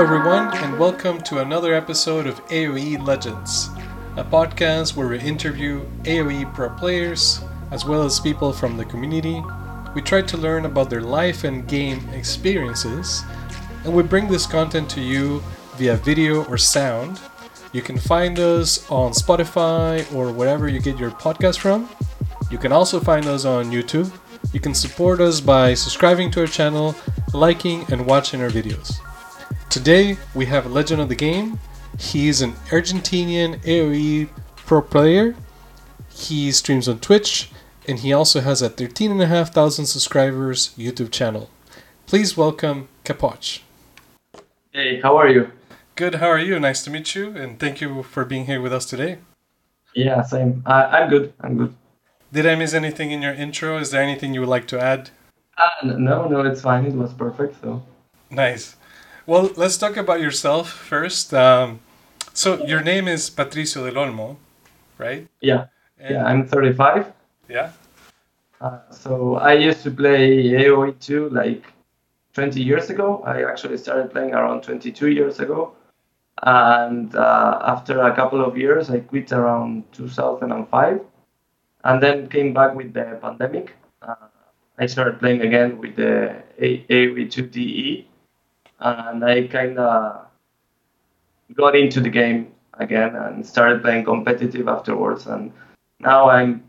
Hello, everyone, and welcome to another episode of AoE Legends, a podcast where we interview AoE pro players as well as people from the community. We try to learn about their life and game experiences, and we bring this content to you via video or sound. You can find us on Spotify or wherever you get your podcast from. You can also find us on YouTube. You can support us by subscribing to our channel, liking, and watching our videos. Today we have a legend of the game. He's an Argentinian AoE pro player. He streams on Twitch and he also has a 13,500 subscribers YouTube channel. Please welcome Capoch. Hey, how are you? Good, how are you? Nice to meet you and thank you for being here with us today. Yeah, same. Uh, I'm good. I'm good. Did I miss anything in your intro? Is there anything you would like to add? Uh, no, no, it's fine. It was perfect. So Nice. Well, let's talk about yourself first. Um, so your name is Patricio del Olmo, right? yeah, And- yeah. I'm 35. Yeah. Uh, so I used to play AOE 2 like 20 years ago. I actually started playing around 22 years ago. And uh, after a couple of years, I quit around 2005 and then came back with the pandemic. Uh, I started playing again with the AOE 2 DE and I kind of got into the game again and started playing competitive afterwards. And now I'm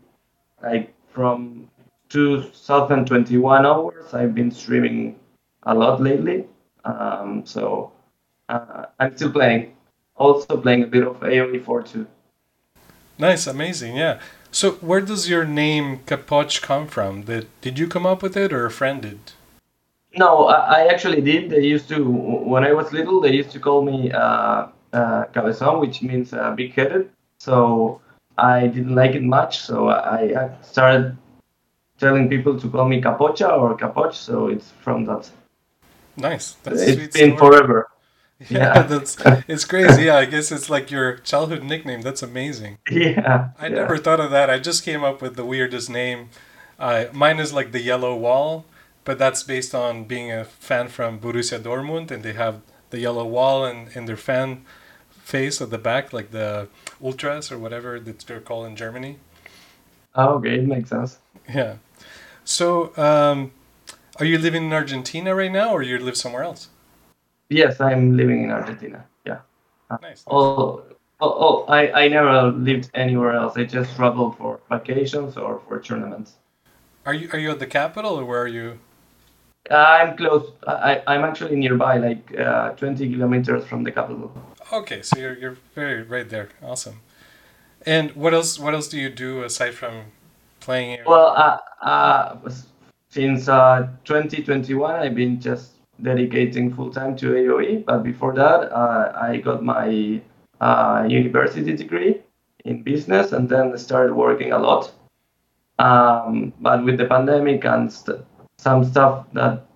like from 2021 onwards, I've been streaming a lot lately. Um, so uh, I'm still playing. Also playing a bit of AoE 4 too. Nice, amazing, yeah. So where does your name Capoch come from? Did did you come up with it or a friend did? No, I, I actually did. They used to, when I was little, they used to call me uh, uh, cabezón, which means uh, big-headed. So I didn't like it much. So I, I started telling people to call me Capocha or Capoch. So it's from that. Nice. That's It's sweet been story. forever. Yeah, yeah. that's it's crazy. Yeah, I guess it's like your childhood nickname. That's amazing. Yeah. I yeah. never thought of that. I just came up with the weirdest name. Uh, mine is like the yellow wall, but that's based on being a fan from Borussia Dortmund, and they have the yellow wall and, and their fan face at the back, like the ultras or whatever that they're called in Germany. Oh, okay, it makes sense. Yeah. So, um, are you living in Argentina right now, or you live somewhere else? Yes, I'm living in Argentina. Yeah. Nice. Oh, oh, oh I, I never lived anywhere else. I just traveled for vacations or for tournaments. Are you are you at the capital, or where are you? I'm close. I, I'm actually nearby, like uh, 20 kilometers from the capital. Okay, so you're you're very right there. Awesome. And what else? What else do you do aside from playing? Here? Well, uh, uh, since uh, 2021, I've been just dedicating full time to AOE. But before that, uh, I got my uh, university degree in business and then started working a lot. Um, but with the pandemic and st- some stuff that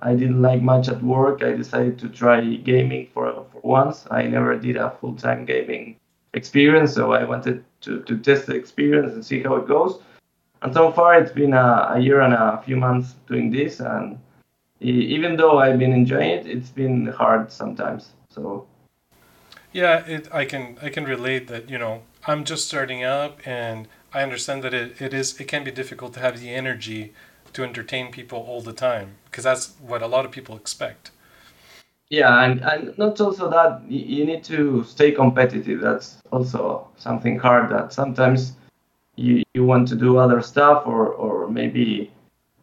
I didn't like much at work, I decided to try gaming for, for once. I never did a full time gaming experience, so I wanted to, to test the experience and see how it goes. And so far, it's been a, a year and a few months doing this, and even though I've been enjoying it, it's been hard sometimes. So yeah, it. I can I can relate that. You know, I'm just starting up, and I understand that it, it is it can be difficult to have the energy to entertain people all the time because that's what a lot of people expect. yeah, and, and not also that you need to stay competitive. That's also something hard. That sometimes you you want to do other stuff or or maybe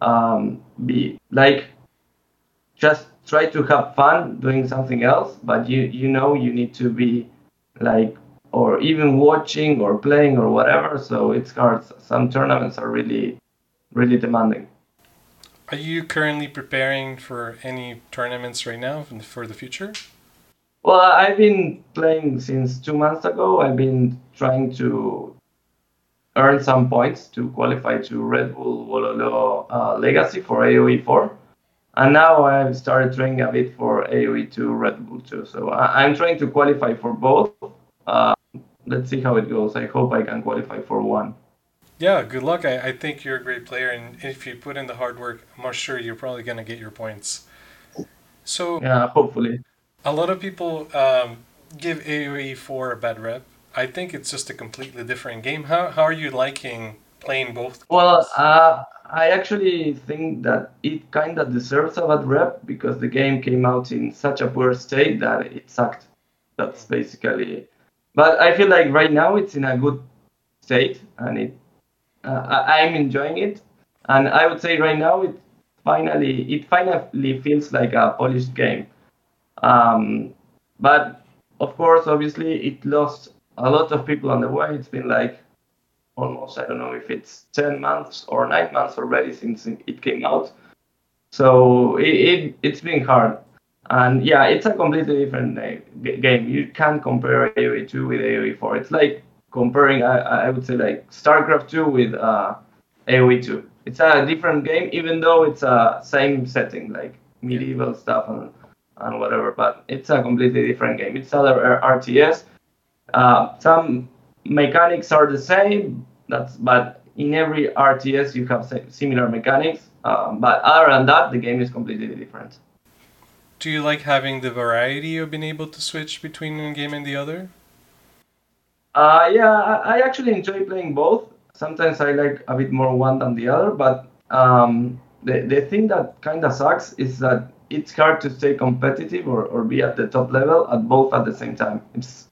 um, be like just try to have fun doing something else, but you you know you need to be like or even watching or playing or whatever. So it's hard. Some tournaments are really really demanding. Are you currently preparing for any tournaments right now for the future? Well, I've been playing since two months ago. I've been trying to earn some points to qualify to Red Bull Wololo uh, Legacy for AoE 4. And now I've started training a bit for AoE 2 Red Bull 2. So I- I'm trying to qualify for both. Uh, let's see how it goes. I hope I can qualify for one. Yeah, good luck. I, I think you're a great player, and if you put in the hard work, I'm not sure you're probably going to get your points. So, Yeah, hopefully. A lot of people um, give AoE 4 a bad rep. I think it's just a completely different game. How, how are you liking playing both? Well, uh, I actually think that it kind of deserves a bad rep because the game came out in such a poor state that it sucked. That's basically. But I feel like right now it's in a good state and it. Uh, I'm enjoying it, and I would say right now it finally it finally feels like a polished game. Um, but of course, obviously, it lost a lot of people on the way. It's been like almost I don't know if it's ten months or nine months already since it came out. So it, it it's been hard, and yeah, it's a completely different game. You can't compare AoE 2 with AoE 4. It's like comparing I, I would say like StarCraft 2 with uh, AoE 2. It's a different game, even though it's a same setting like medieval stuff and and whatever. But it's a completely different game. It's other RTS. Uh, some mechanics are the same. That's but in every RTS you have similar mechanics. Um, but other than that, the game is completely different. Do you like having the variety of being able to switch between one game and the other? Uh, yeah, I actually enjoy playing both. Sometimes I like a bit more one than the other, but um, the, the thing that kind of sucks is that it's hard to stay competitive or, or be at the top level at both at the same time. It's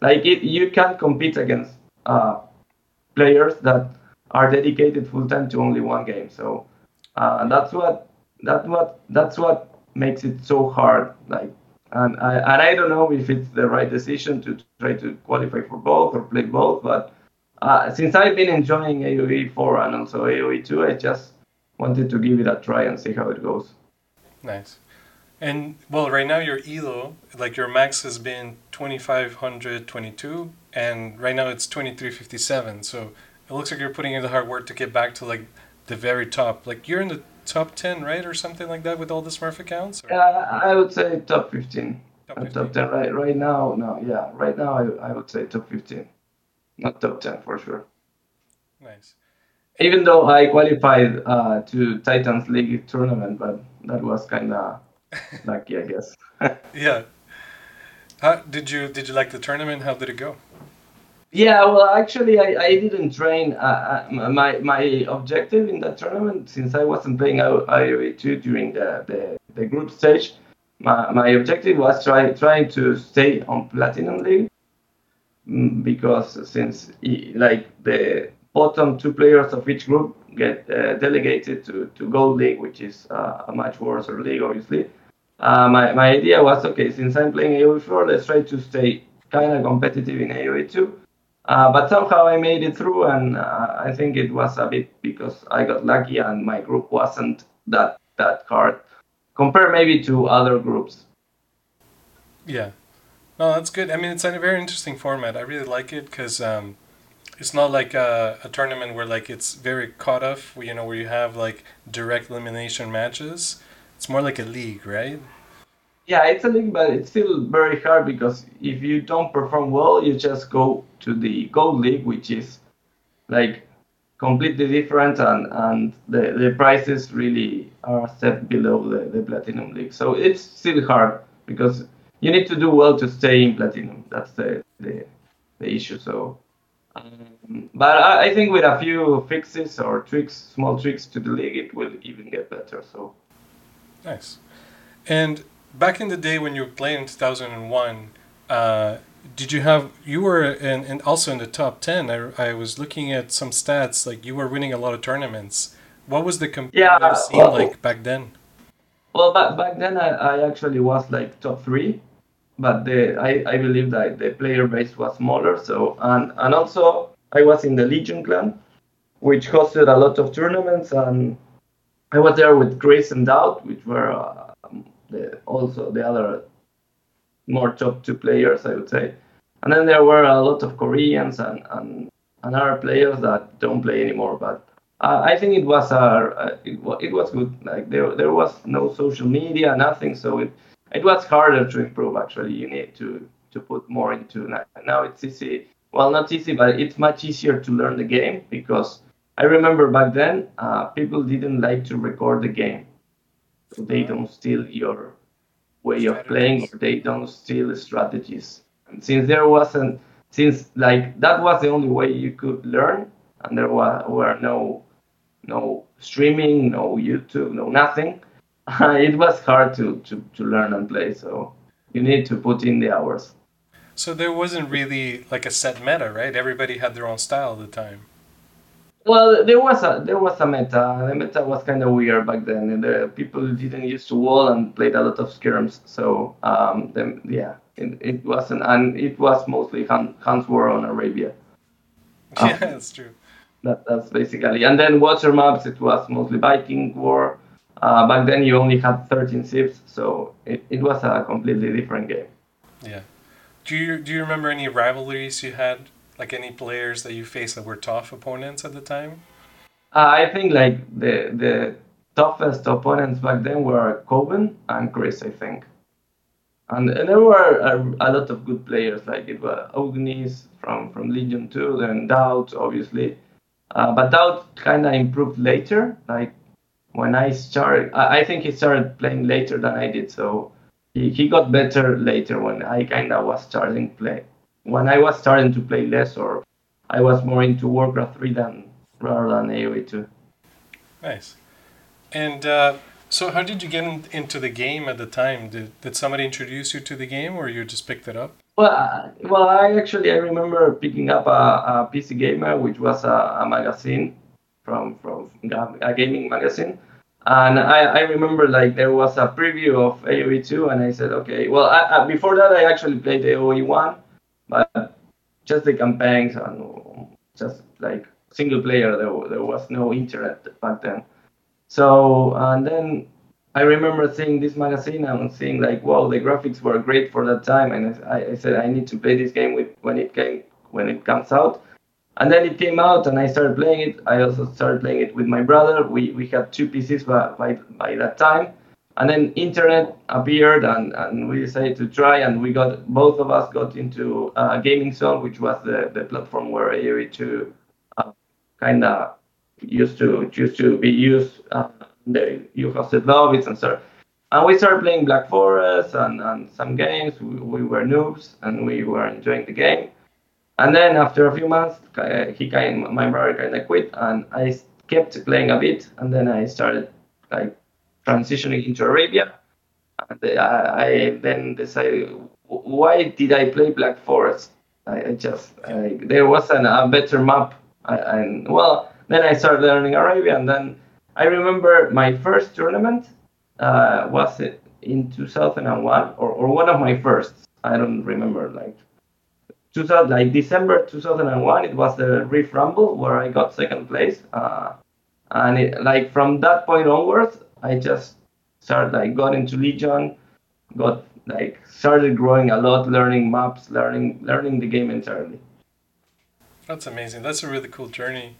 like it, you can't compete against uh, players that are dedicated full time to only one game. So uh, that's what that what that's what makes it so hard. Like and I and I don't know if it's the right decision to try to qualify for both or play both, but uh, since I've been enjoying AoE 4 and also AoE 2, I just wanted to give it a try and see how it goes. Nice. And well, right now your elo, like your max has been 2522 and right now it's 2357. So it looks like you're putting in the hard work to get back to like the very top. Like you're in the top 10, right? Or something like that with all the Smurf accounts? Yeah, I would say top 15. Top, 15. top 10 right right now. No, yeah, right now I, I would say top 15. Not top 10 for sure. Nice. Even though I qualified uh, to Titans League tournament, but that was kind of lucky, I guess. yeah. How did you did you like the tournament? How did it go? Yeah, well, actually, I, I didn't train. Uh, uh my my objective in that tournament, since I wasn't playing AoE two during the, the, the group stage, my, my objective was try trying to stay on Platinum League mm, because since like the bottom two players of each group get uh, delegated to, to Gold League, which is uh, a much worse league, obviously. Uh, my, my idea was okay, since I'm playing AoE 4, let's try to stay kind of competitive in AoE 2. Uh, but somehow I made it through, and uh, I think it was a bit because I got lucky and my group wasn't that that hard, compared maybe to other groups. Yeah, no, that's good. I mean, it's a very interesting format. I really like it because um, it's not like a, a, tournament where like it's very cut off. You know, where you have like direct elimination matches. It's more like a league, right? Yeah, it's a league, but it's still very hard because if you don't perform well, you just go to the gold league, which is like completely different, and and the the prices really are set below the, the platinum league. So it's still hard because you need to do well to stay in platinum. That's the the, the issue. So. Um, but I, I think with a few fixes or tricks, small tricks to the league, it will even get better. So Nice. And back in the day when you were playing in 2001, uh, did you have you were in, in also in the top 10 I, I was looking at some stats like you were winning a lot of tournaments. What was the competitive yeah, scene well, like back then? Well back, back then I, I actually was like top three but the I, I believe that the player base was smaller so and and also I was in the Legion clan which hosted a lot of tournaments and I was there with Chris and DauT, which were uh, the, also the other more top two players, I would say. And then there were a lot of Koreans and, and, and other players that don't play anymore. But uh, I think it was uh, it, it was good. Like there there was no social media, nothing, so it it was harder to improve. Actually, you need to to put more into now. It's easy. Well, not easy, but it's much easier to learn the game because I remember back then, uh, people didn't like to record the game. They don't steal your way of playing or they don't steal strategies. And since there wasn't since like that was the only way you could learn and there were, were no no streaming, no YouTube, no nothing. it was hard to, to, to learn and play, so you need to put in the hours. So there wasn't really like a set meta, right? Everybody had their own style at the time. Well, there was a there was a meta. The meta was kind of weird back then. The people didn't use to wall and played a lot of skirms. So um, the, yeah, it, it wasn't, and it was mostly Hun, Huns War on Arabia. Um, yeah, that's true. That, that's basically. And then water maps, it was mostly Viking War. Uh, back then, you only had 13 ships, so it, it was a completely different game. Yeah. Do you do you remember any rivalries you had, like any players that you faced that were tough opponents at the time? Uh, I think like the the toughest opponents back then were Coben and Chris, I think. And, and there were a, a, lot of good players, like it was Ognis from, from Legion 2, then DauT, obviously. Uh, but DauT kind of improved later. Like when I started, I, I think he started playing later than I did. So he, he got better later when I kind of was starting play. When I was starting to play less, or I was more into Warcraft 3 than rather than AoE 2. Nice. And uh, so, how did you get in, into the game at the time? Did, did somebody introduce you to the game, or you just picked it up? Well, uh, well, I actually I remember picking up a, a PC Gamer, which was a, a, magazine from from a gaming magazine, and I, I remember like there was a preview of AOE two, and I said, okay. Well, I, I, before that I actually played AOE one, but just the campaigns and just like single player. There there was no internet back then, so and then I remember seeing this magazine and seeing like, wow, the graphics were great for that time, and I, I said I need to play this game with when it came when it comes out. And then it came out, and I started playing it. I also started playing it with my brother. We we had two PCs by by, by that time, and then internet appeared, and, and we decided to try, and we got both of us got into uh, Gaming Zone, which was the, the platform where AOE two uh, kind of used to used to be used. Uh, they, you hosted lobbies and so and we started playing Black Forest and, and some games. We, we, were noobs and we were enjoying the game. And then after a few months, he kind my brother kind of quit, and I kept playing a bit. And then I started like transitioning into Arabia. And I, I then decided, why did I play Black Forest? I, I just I, there was an, a better map, and well, then I started learning Arabia, and then I remember my first tournament uh, was in 2001 or, or one of my firsts. I don't remember like 2000 like December 2001. It was the Rift Rumble where I got second place. Uh, and it, like from that point onwards, I just started like got into Legion, got like started growing a lot, learning maps, learning learning the game entirely. That's amazing. That's a really cool journey.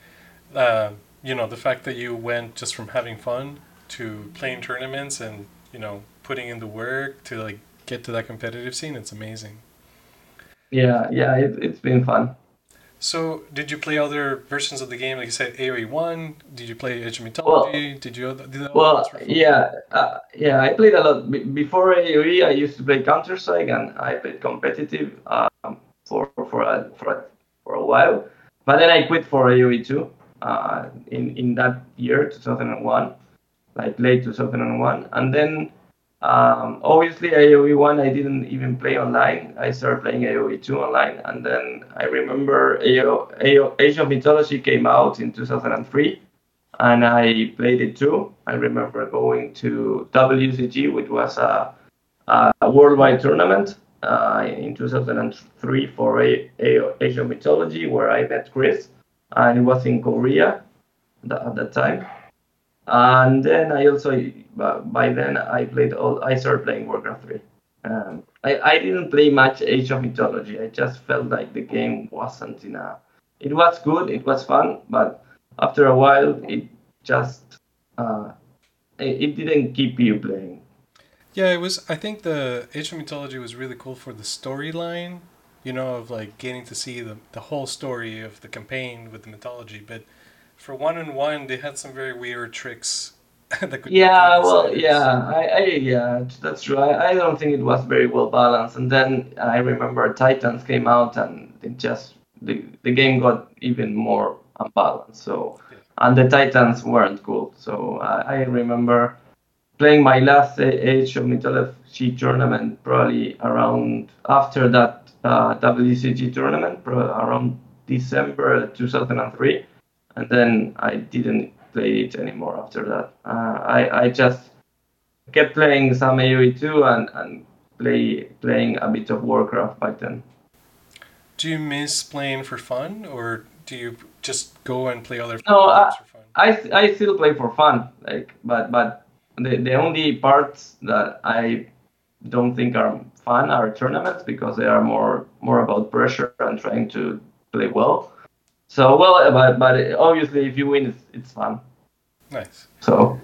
Uh, you know the fact that you went just from having fun to playing tournaments and you know putting in the work to like get to that competitive scene it's amazing yeah yeah it, it's been fun so did you play other versions of the game? Like you said aoe 1 did you play age of mythology? Well, did you did well yeah uh, yeah i played a lot. Before aoe i used to play counter-strike and i played competitive um, for for a, for a, for a while. But then i quit for aoe 2 uh, in in that year 2001 like late 2001 and then um, obviously AOE 1 I didn't even play online I started playing AOE 2 online and then I remember AO, AO, Age of Mythology came out in 2003 and I played it too I remember going to WCG which was a, a worldwide tournament uh, in 2003 for a, a, Age of Mythology where I met Chris and it was in Korea at that time. And then I also, by then, I played all. I started playing Warcraft 3. Um, I, I didn't play much Age of Mythology. I just felt like the game wasn't a. It was good. It was fun, but after a while, it just uh, it, it didn't keep you playing. Yeah, it was. I think the Age of Mythology was really cool for the storyline you know, of like getting to see the, the whole story of the campaign with the mythology. But for one and one, they had some very weird tricks that could Yeah, well, yeah, I, I yeah, that's true. I, I don't think it was very well balanced. And then I remember Titans came out and it just the the game got even more unbalanced. So, Yeah. and the Titans weren't cool. So I, I remember playing my last Age of Mythology tournament probably around after that uh, WCG tournament, around December 2003, and then I didn't play it anymore after that. Uh, I I just kept playing some AoE 2 and and play playing a bit of Warcraft back then. Do you miss playing for fun, or do you just go and play other No, I, games for fun? I I still play for fun, like, but but the the only parts that I don't think are fun are tournaments because they are more more about pressure and trying to play well. So well, but but obviously if you win, it's it's fun. Nice. So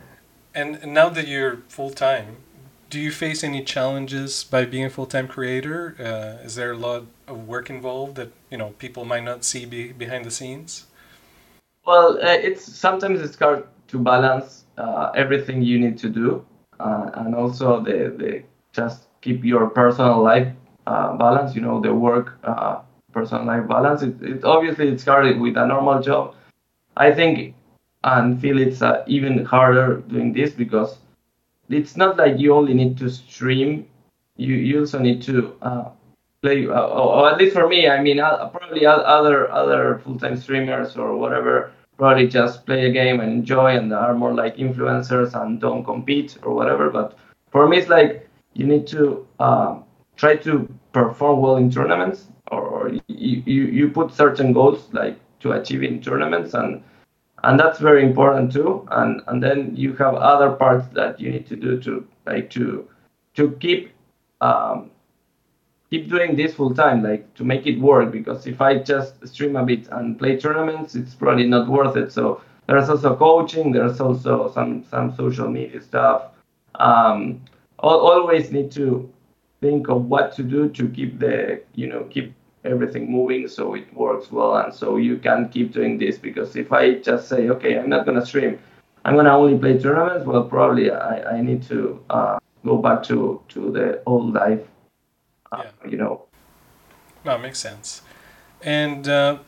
And, now that you're full time, do you face any challenges by being a full time creator? Uh, is there a lot of work involved that you know people might not see be, behind the scenes? well, uh, it's sometimes it's hard to balance uh, everything you need to do, uh, and also the the just keep your personal life uh, balance. You know, the work uh, personal life balance. It, it obviously it's hard with a normal job. I think and feel it's uh, even harder doing this because it's not like you only need to stream. You you also need to uh, play, uh, or, at least for me. I mean, uh, probably other other full time streamers or whatever probably just play a game and enjoy and are more like influencers and don't compete or whatever. But for me, it's like you need to uh, try to perform well in tournaments, or, you, you put certain goals like to achieve in tournaments and and that's very important too. And and then you have other parts that you need to do to like to to keep um, keep doing this full time like to make it work. Because if i just stream a bit and play tournaments it's probably not worth it. So there's also coaching there's also some some social media stuff. Um, al- always need to think of what to do to keep the you know keep everything moving so it works well and so you can keep doing this because if i just say okay i'm not going to stream i'm going to only play tournaments well probably i, I need to uh, go back to to the old life uh, Yeah. you know No, it makes sense. And uh,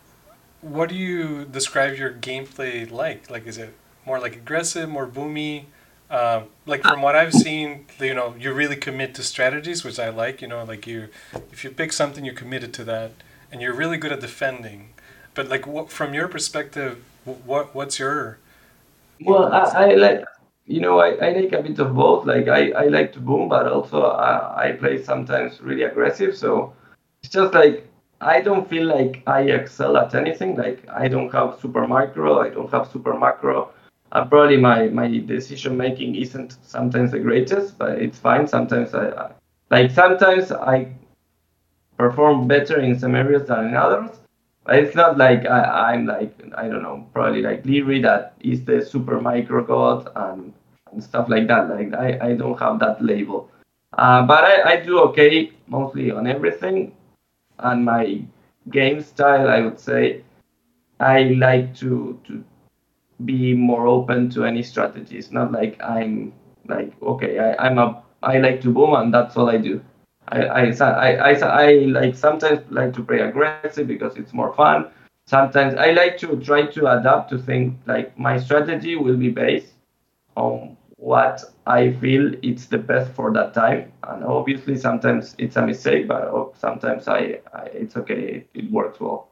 what do you describe your gameplay like? Like, is it more like aggressive, more boomy? Um, like from what I've seen, you know, you really commit to strategies, which I like. You know, like you, if you pick something, you're committed to that, and you're really good at defending. But like, what from your perspective, what what's your Well, I, I like, you know, I, I like a bit of both. Like I, I like to boom, but also I, I play sometimes really aggressive. So it's just like I don't feel like I excel at anything. Like I don't have super micro, I don't have super macro. Uh, probably my, my decision making isn't sometimes the greatest, but it's fine. Sometimes I, I like sometimes I perform better in some areas than in others. But it's not like I, I'm like I don't know, probably like Liereyy that is the super micro god and, and stuff like that. Like I, I don't have that label. Uh, but I, I do okay mostly on everything. And my game style, I would say, I like to to be more open to any strategies. Not like I'm like okay, I, I'm a I like to boom and that's all I do. I I, I, I, I like sometimes like to play aggressive because it's more fun. Sometimes I like to try to adapt to think like my strategy will be based on what I feel it's the best for that time. And obviously sometimes it's a mistake, but sometimes I, I it's okay. It works well.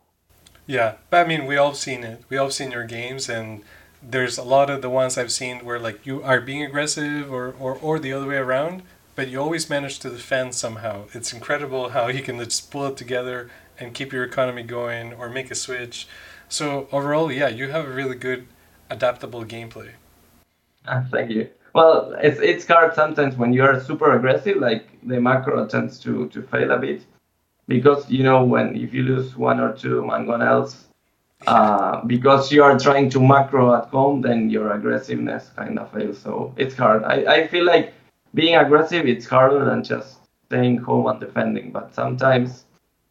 Yeah, but I mean, we all seen it. We all seen your games, and there's a lot of the ones I've seen where like you are being aggressive or, or, or the other way around, but you always manage to defend somehow. It's incredible how you can just pull it together and keep your economy going or make a switch. So overall, yeah, you have a really good adaptable gameplay. Ah, Thank you. Well, it's it's hard sometimes when you are super aggressive, like the macro tends to to fail a bit because you know when if you lose one or two mangonels, uh, because you are trying to macro at home, then your aggressiveness kind of fails. So it's hard. I, I feel like being aggressive it's harder than just staying home and defending. But sometimes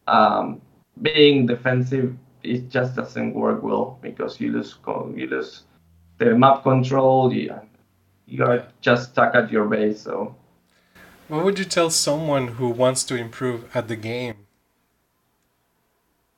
um, being defensive it just doesn't work well because you lose you lose the map control. You, you're just stuck at your base. So What would you tell someone who wants to improve at the game?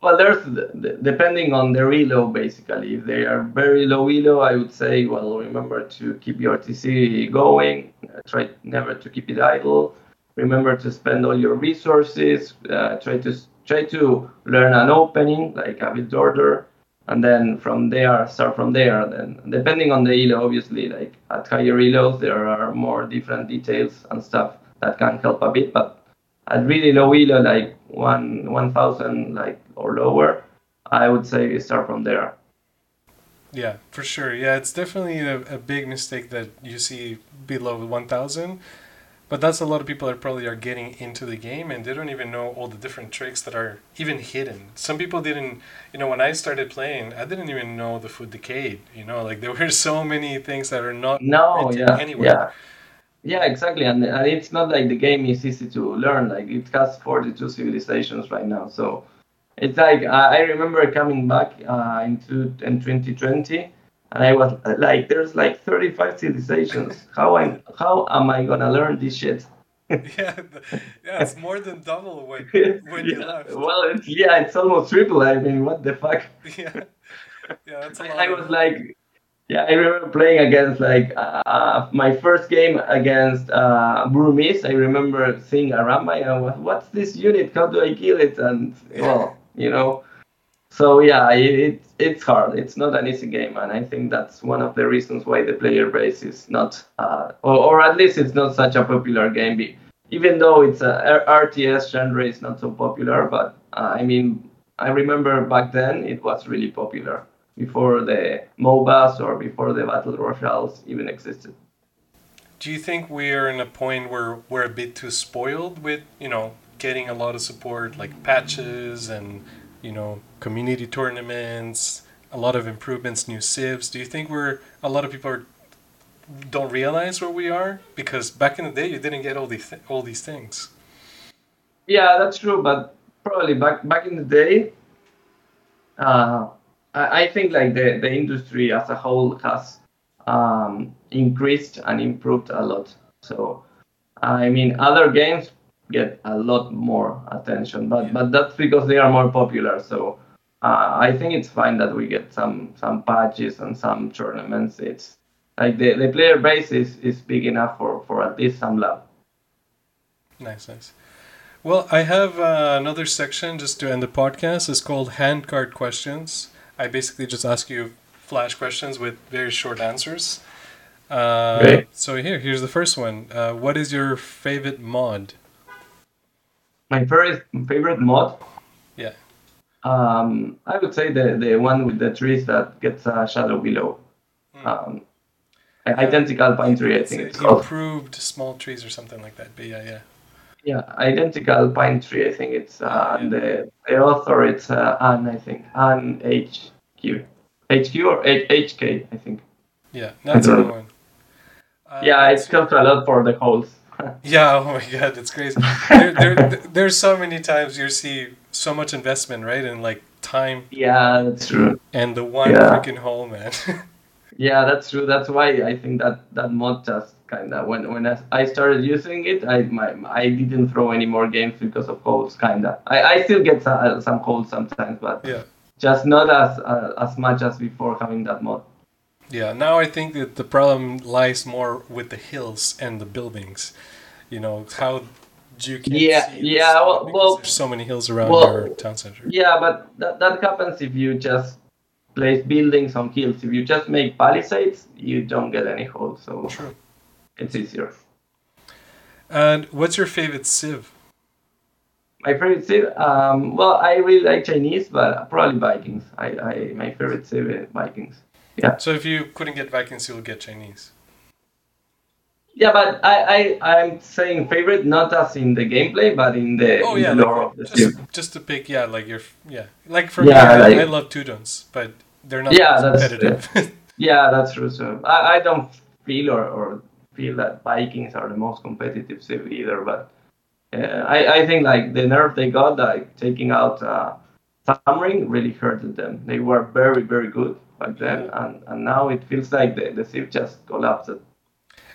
Well, there's the, the, depending on their elo basically. If they are very low elo, I would say, well, remember to keep your TC going. Uh, try never to keep it idle. Remember to spend all your resources. Uh, try to try to learn an opening like a build order, and then from there start from there. Then depending on the elo, obviously, like at higher elos, there are more different details and stuff that can help a bit, but at really low elo, like one one thousand like or lower, I would say start from there. Yeah, for sure. Yeah, it's definitely a, a big mistake that you see below 1000. But that's a lot of people that probably are getting into the game and they don't even know all the different tricks that are even hidden. Some people didn't, you know, when I started playing, I didn't even know the food decayed. You know, like there were so many things that are not No, yeah, anywhere. yeah, yeah, exactly. And, and it's not like the game is easy to learn. Like it has forty two civilizations right now, so it's like I remember coming back uh, into in 2020, and I was like, "There's like 35 civilizations. How I how am I gonna learn this shit?" Yeah, yeah, it's more than double when when you yeah. left. Well, it's, yeah, it's almost triple. I mean, what the fuck? Yeah, yeah, that's a I, lot. I was like, yeah, I remember playing against like uh, my first game against uh, Burmese. I remember seeing Arambai and I was, what's this unit? How do I kill it? And well, you know, so yeah, it, it it's hard. It's not an easy game, and I think that's one of the reasons why the player base is not, uh, or, or at least it's not such a popular game. Even though it's a RTS genre is not so popular, but uh, I mean, I remember back then it was really popular before the MOBAs or before the battle royales even existed. Do you think we're in a point where we're a bit too spoiled with, you know, getting a lot of support like patches and, you know, community tournaments, a lot of improvements, new civs? Do you think we're a lot of people are, don't realize where we are because back in the day you didn't get all these th- all these things. Yeah, that's true, but probably back back in the day, uh, I, think like the, the industry as a whole has um, increased and improved a lot. So, I mean, other games get a lot more attention, but Yeah. but that's because they are more popular. So, uh, I think it's fine that we get some some patches and some tournaments. It's like the, the player base is, is big enough for, for at least some love. Nice, nice. Well, I have uh, another section just to end the podcast. It's called hand card questions. I basically just ask you flash questions with very short answers. Uh, Great. So here, here's the first one. Uh, what is your favorite mod? My favorite favorite mod. Yeah. Um, I would say the the one with the trees that gets a shadow below. Hmm. Um, identical pine tree, I It's think a it's called. improved small trees or something like that. But yeah, yeah. Yeah, identical pine tree. I think it's uh, Yeah. the the author. It's uh, Anne. I think Anne H Q, H Q or H H K. I think. Yeah, that's a good one. Uh, yeah, it's helps a lot for the holes. Yeah, oh my god, it's crazy. there, there, there's so many times you see so much investment, right? And like time yeah, that's true. and the one Yeah. freaking hole, man. Yeah, that's true. That's why I think that that mod just kind of when when I- started using it, I my I didn't throw any more games because of holes. Kinda. I, I still get some, some holes sometimes, but yeah. just not as uh, as much as before having that mod. Yeah, now I think that the problem lies more with the hills and the buildings. You know, how you can Yeah, yeah, well- well- there's so many hills around well, your town center. Yeah, but that that happens if you just place buildings on hills. If you just make palisades, you don't get any holes, so True. It's easier. And what's your favorite civ? My favorite civ, um, well, I really like Chinese, but probably Vikings. I, I my favorite civ is Vikings. Yeah. So if you couldn't get Vikings, you'll get Chinese. Yeah, but I, I I'm saying favorite not as in the gameplay, but in the, Oh in yeah, the lore like, of the just, civ. just to pick, yeah, like your, yeah, like for Yeah, me, I, like- I love Teutons, but they're not Yeah, as that's- competitive. Yeah, that's true. So I, I don't feel or, or feel that Vikings are the most competitive civ either, but uh, I, I think like the nerf they got, like taking out uh, Thumbring really hurted them. They were very very good back then, and, and now it feels like the, the civ just collapsed.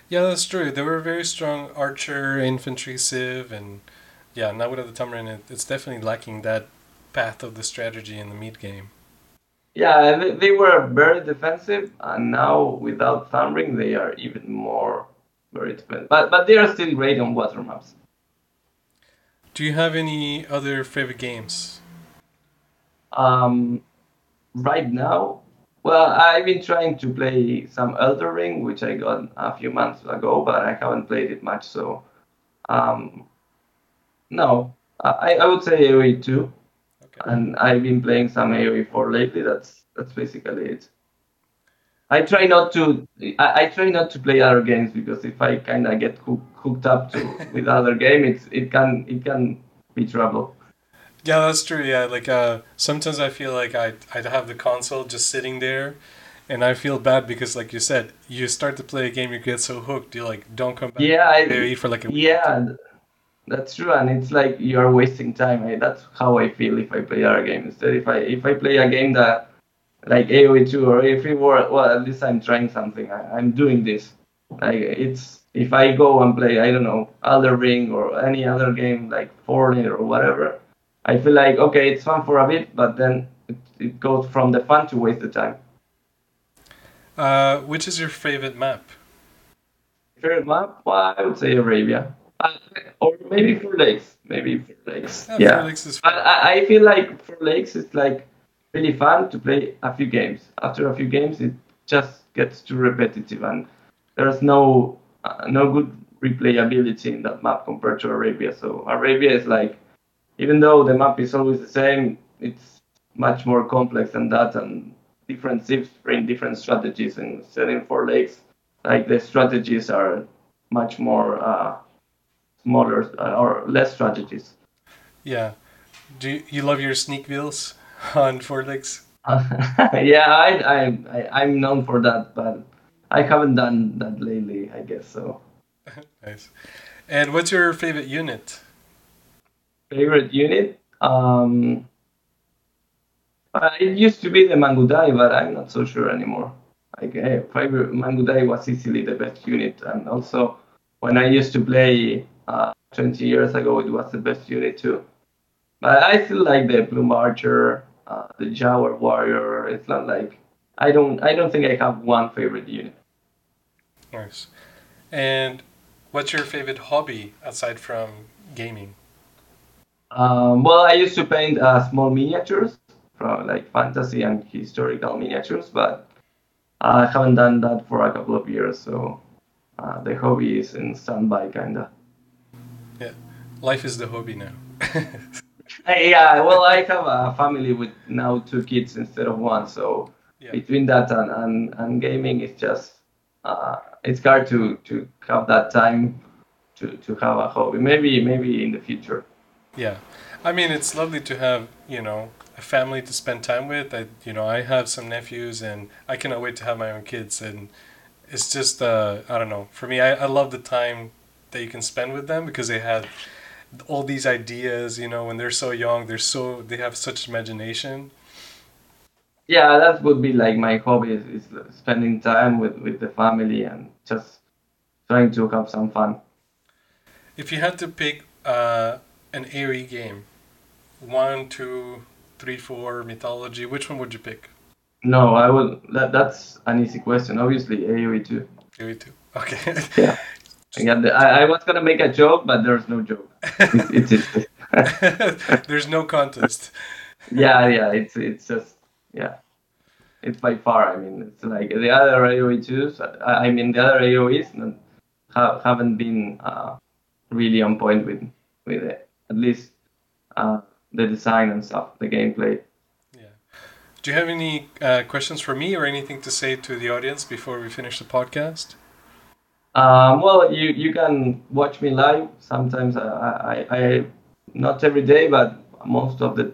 Yeah, that's true. They were a very strong archer, infantry, civ, and yeah, now without the Thumbring, it, it's definitely lacking that path of the strategy in the mid game. Yeah, they, they were very defensive, and now without Thumbring, they are even more very defensive. But but they are still great on water maps. Do you have any other favorite games? Um, right now, well, I've been trying to play some Elden Ring, which I got a few months ago, but I haven't played it much. So, um, no, I, I would say AOE 2 and I've been playing some AOE 4 lately. That's that's basically it. I try not to I, I try not to play other games because if I kind of get hook, hooked up to with other game, it's it can it can be trouble. Yeah, that's true. Yeah, like uh, sometimes I feel like I I have the console just sitting there, and I feel bad because, like you said, you start to play a game, you get so hooked, you like don't come back. Yeah, I, for like a yeah. That's true, and it's like you're wasting time. Eh? That's how I feel if I play other game. Instead, if I if I play a game that like AOE two or if it were well, at least I'm trying something. I, am doing this. Like it's if I go and play I don't know Elden Ring or any other game like Fortnite or whatever, I feel like okay it's fun for a bit, but then it, it goes from the fun to waste the time. Uh, which is your favorite map? Favorite map? Well, I would say Arabia. Uh, or maybe Four Lakes. Maybe Four Lakes. Yeah, yeah. Four Lakes is fun. I, I feel like Four Lakes is like really fun to play a few games. After a few games, it just gets too repetitive, and there's no uh, no good replayability in that map compared to Arabia. So Arabia is like, even though the map is always the same, it's much more complex than that, and different civs bring different strategies. And setting Four Lakes, like the strategies are much more uh, smaller uh, or less strategies. Yeah. Do you, you love your sneak wheels on? Uh, yeah, I, I, I, I'm known for that, but I haven't done that lately, I guess so. nice. And what's your favorite unit? Favorite unit? Um, uh, it used to be the Mangudai, but I'm not so sure anymore. Like, hey, favorite Mangudai was easily the best unit, and also when I used to play uh, 20 years ago, it was the best unit too. But I still like the Plume Archer, uh, the Jaguar Warrior. It's not like I don't I don't think I have one favorite unit. Nice. And what's your favorite hobby aside from gaming? Um, well, I used to paint uh, small miniatures from like fantasy and historical miniatures, but I haven't done that for a couple of years, so uh, the hobby is in standby, kinda. Yeah, life is the hobby now. yeah, well, I have a family with now two kids instead of one, so yeah. between that and, and, and gaming, it's just uh, it's hard to, to have that time to, to have a hobby. Maybe maybe in the future. Yeah, I mean it's lovely to have you know a family to spend time with. I you know I have some nephews and I cannot wait to have my own kids and it's just uh, I don't know for me I, I love the time that you can spend with them because they have all these ideas you know when they're so young they're so they have such imagination. Yeah that would be like my hobby is, is spending time with with the family and just trying to have some fun. If you had to pick uh, an AoE game one two three four mythology which one would you pick? No i would that, that's an easy question. Obviously aoe 2 aoe 2 okay. Yeah Again, I, I was gonna make a joke, but there's no joke. It's, it's, it's there's no contest. Yeah, yeah. It's it's just yeah. It's by far. I mean, it's like the other AOE twos. I mean, the other AOEs have, haven't been uh, really on point with with it. At least uh, the design and stuff, the gameplay. Yeah. Do you have any uh, questions for me or anything to say to the audience before we finish the podcast? Um, well, you, you can watch me live. Sometimes I, I, I, not every day, but most of the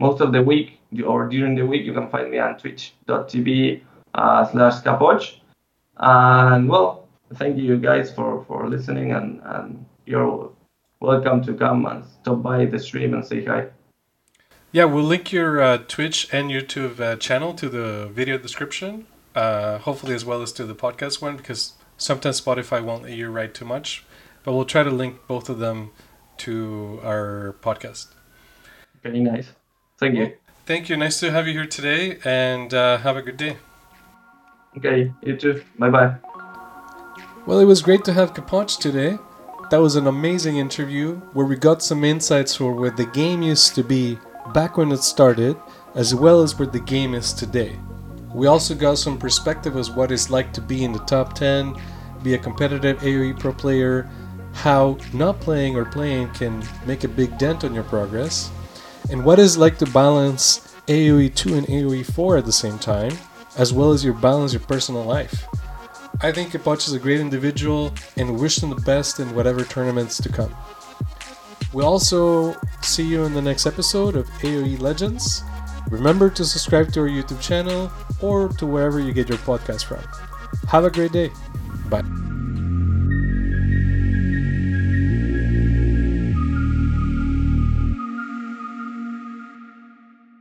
most of the week or during the week, you can find me on twitch.tv uh, slash capoch. And well, thank you guys for, for listening and, and you're welcome to come and stop by the stream and say hi. Yeah, we'll link your uh, Twitch and YouTube uh, channel to the video description, uh, hopefully as well as to the podcast one because Sometimes Spotify won't let you write too much, but we'll try to link both of them to our podcast. Very nice. Thank you. Thank you. Nice to have you here today, and uh, have a good day. Okay, you too. Bye bye. Well, it was great to have Capoch today. That was an amazing interview where we got some insights for where the game used to be back when it started, as well as where the game is today. We also got some perspective as what it's like to be in the top 10, be a competitive AoE pro player, how not playing or playing can make a big dent on your progress, and what it's like to balance AoE 2 and AoE 4 at the same time, as well as your balance your personal life. I think Capoch is a great individual and wish him the best in whatever tournaments to come. We'll also see you in the next episode of AoE Legends. Remember to subscribe to our YouTube channel or to wherever you get your podcast from. Have a great day. Bye.